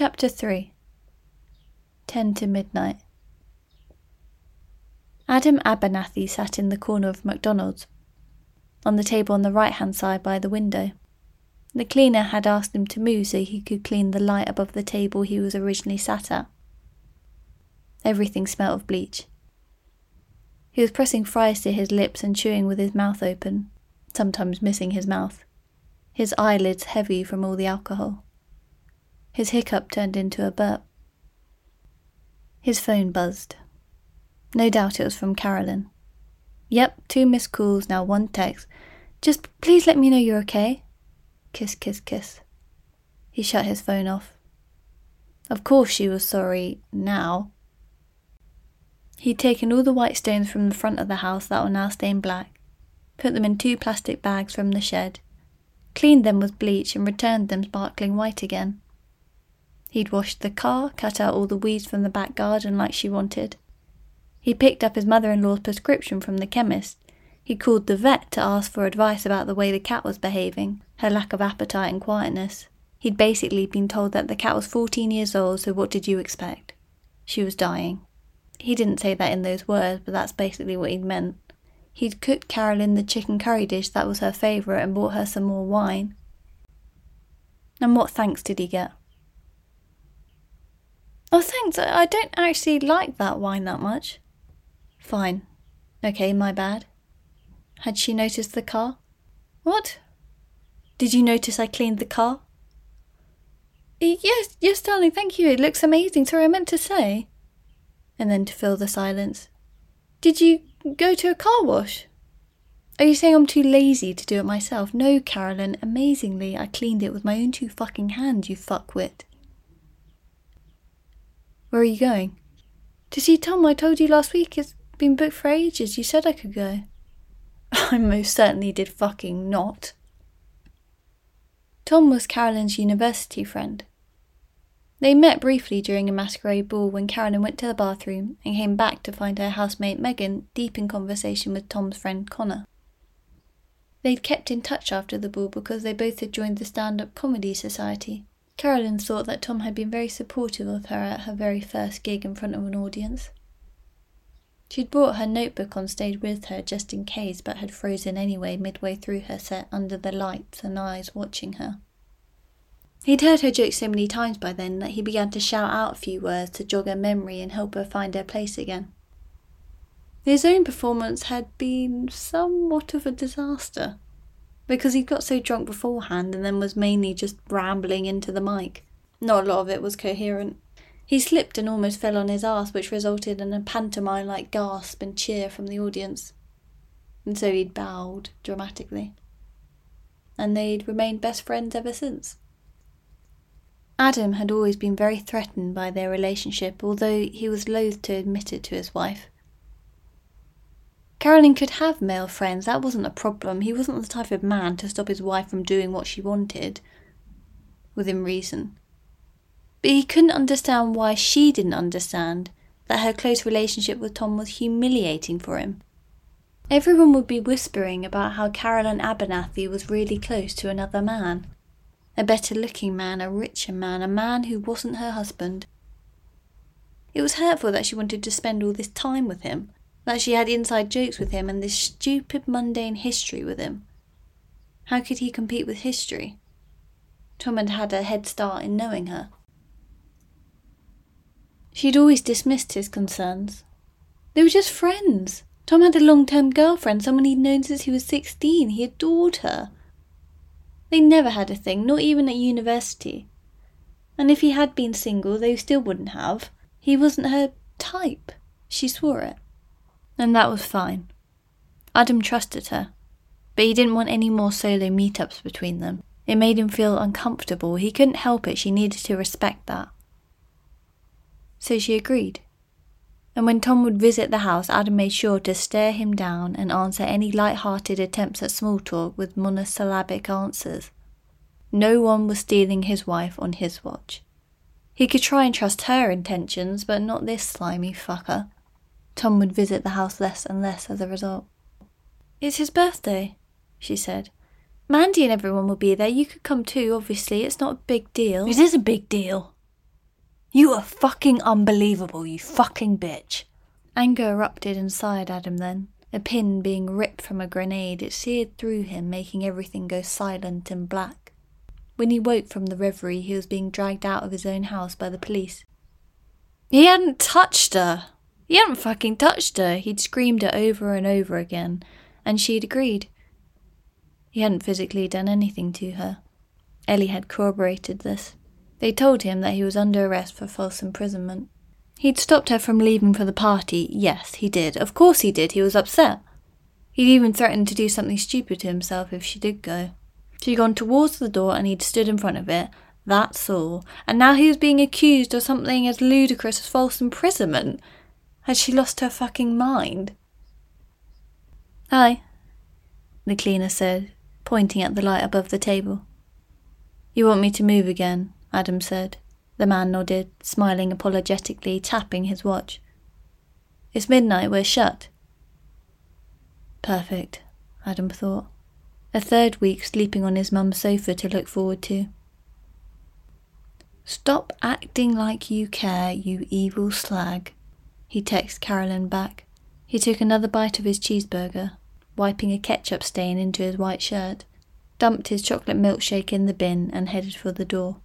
Chapter 3 10 to Midnight Adam Abernathy sat in the corner of McDonald's, on the table on the right hand side by the window. The cleaner had asked him to move so he could clean the light above the table he was originally sat at. Everything smelt of bleach. He was pressing fries to his lips and chewing with his mouth open, sometimes missing his mouth, his eyelids heavy from all the alcohol. His hiccup turned into a burp. His phone buzzed. No doubt it was from Carolyn. Yep, two missed calls, now one text. Just please let me know you're okay. Kiss, kiss, kiss. He shut his phone off. Of course she was sorry now. He'd taken all the white stones from the front of the house that were now stained black, put them in two plastic bags from the shed, cleaned them with bleach, and returned them sparkling white again. He'd washed the car, cut out all the weeds from the back garden like she wanted. He picked up his mother in law's prescription from the chemist. He called the vet to ask for advice about the way the cat was behaving, her lack of appetite and quietness. He'd basically been told that the cat was 14 years old, so what did you expect? She was dying. He didn't say that in those words, but that's basically what he'd meant. He'd cooked Carolyn the chicken curry dish that was her favourite and bought her some more wine. And what thanks did he get? Oh, thanks. I don't actually like that wine that much. Fine. Okay, my bad. Had she noticed the car? What? Did you notice I cleaned the car? Yes, yes, darling, thank you. It looks amazing. Sorry, I meant to say. And then to fill the silence. Did you go to a car wash? Are you saying I'm too lazy to do it myself? No, Carolyn. Amazingly, I cleaned it with my own two fucking hands, you fuckwit. Where are you going? To see Tom, I told you last week. It's been booked for ages. You said I could go. I most certainly did fucking not. Tom was Carolyn's university friend. They met briefly during a masquerade ball when Carolyn went to the bathroom and came back to find her housemate Megan deep in conversation with Tom's friend Connor. They'd kept in touch after the ball because they both had joined the stand up comedy society. Carolyn thought that Tom had been very supportive of her at her very first gig in front of an audience. She'd brought her notebook on stage with her just in case, but had frozen anyway midway through her set under the lights and eyes watching her. He'd heard her jokes so many times by then that he began to shout out a few words to jog her memory and help her find her place again. His own performance had been somewhat of a disaster because he got so drunk beforehand and then was mainly just rambling into the mic. Not a lot of it was coherent. He slipped and almost fell on his ass, which resulted in a pantomime like gasp and cheer from the audience. And so he'd bowed dramatically. And they'd remained best friends ever since. Adam had always been very threatened by their relationship, although he was loath to admit it to his wife. Carolyn could have male friends, that wasn't a problem. He wasn't the type of man to stop his wife from doing what she wanted, within reason. But he couldn't understand why she didn't understand that her close relationship with Tom was humiliating for him. Everyone would be whispering about how Carolyn Abernathy was really close to another man. A better looking man, a richer man, a man who wasn't her husband. It was hurtful that she wanted to spend all this time with him, that she had inside jokes with him and this stupid mundane history with him. How could he compete with history? Tom had had a head start in knowing her. She'd always dismissed his concerns. They were just friends. Tom had a long term girlfriend, someone he'd known since he was 16. He adored her. They never had a thing, not even at university. And if he had been single, they still wouldn't have. He wasn't her type. She swore it and that was fine. Adam trusted her, but he didn't want any more solo meetups between them. It made him feel uncomfortable. He couldn't help it, she needed to respect that. So she agreed. And when Tom would visit the house, Adam made sure to stare him down and answer any light hearted attempts at small talk with monosyllabic answers. No one was stealing his wife on his watch. He could try and trust her intentions, but not this slimy fucker. Tom would visit the house less and less as a result. It's his birthday, she said. Mandy and everyone will be there. You could come too, obviously. It's not a big deal. It is a big deal. You are fucking unbelievable, you fucking bitch. Anger erupted inside Adam then. A pin being ripped from a grenade, it seared through him, making everything go silent and black. When he woke from the reverie, he was being dragged out of his own house by the police. He hadn't touched her! He hadn't fucking touched her! He'd screamed it over and over again, and she'd agreed. He hadn't physically done anything to her. Ellie had corroborated this. They told him that he was under arrest for false imprisonment. He'd stopped her from leaving for the party. Yes, he did. Of course he did. He was upset. He'd even threatened to do something stupid to himself if she did go. She'd gone towards the door and he'd stood in front of it. That's all. And now he was being accused of something as ludicrous as false imprisonment. Had she lost her fucking mind? Hi, the cleaner said, pointing at the light above the table. You want me to move again? Adam said. The man nodded, smiling apologetically, tapping his watch. It's midnight, we're shut. Perfect, Adam thought. A third week sleeping on his mum's sofa to look forward to. Stop acting like you care, you evil slag, he texted Carolyn back. He took another bite of his cheeseburger, wiping a ketchup stain into his white shirt, dumped his chocolate milkshake in the bin, and headed for the door.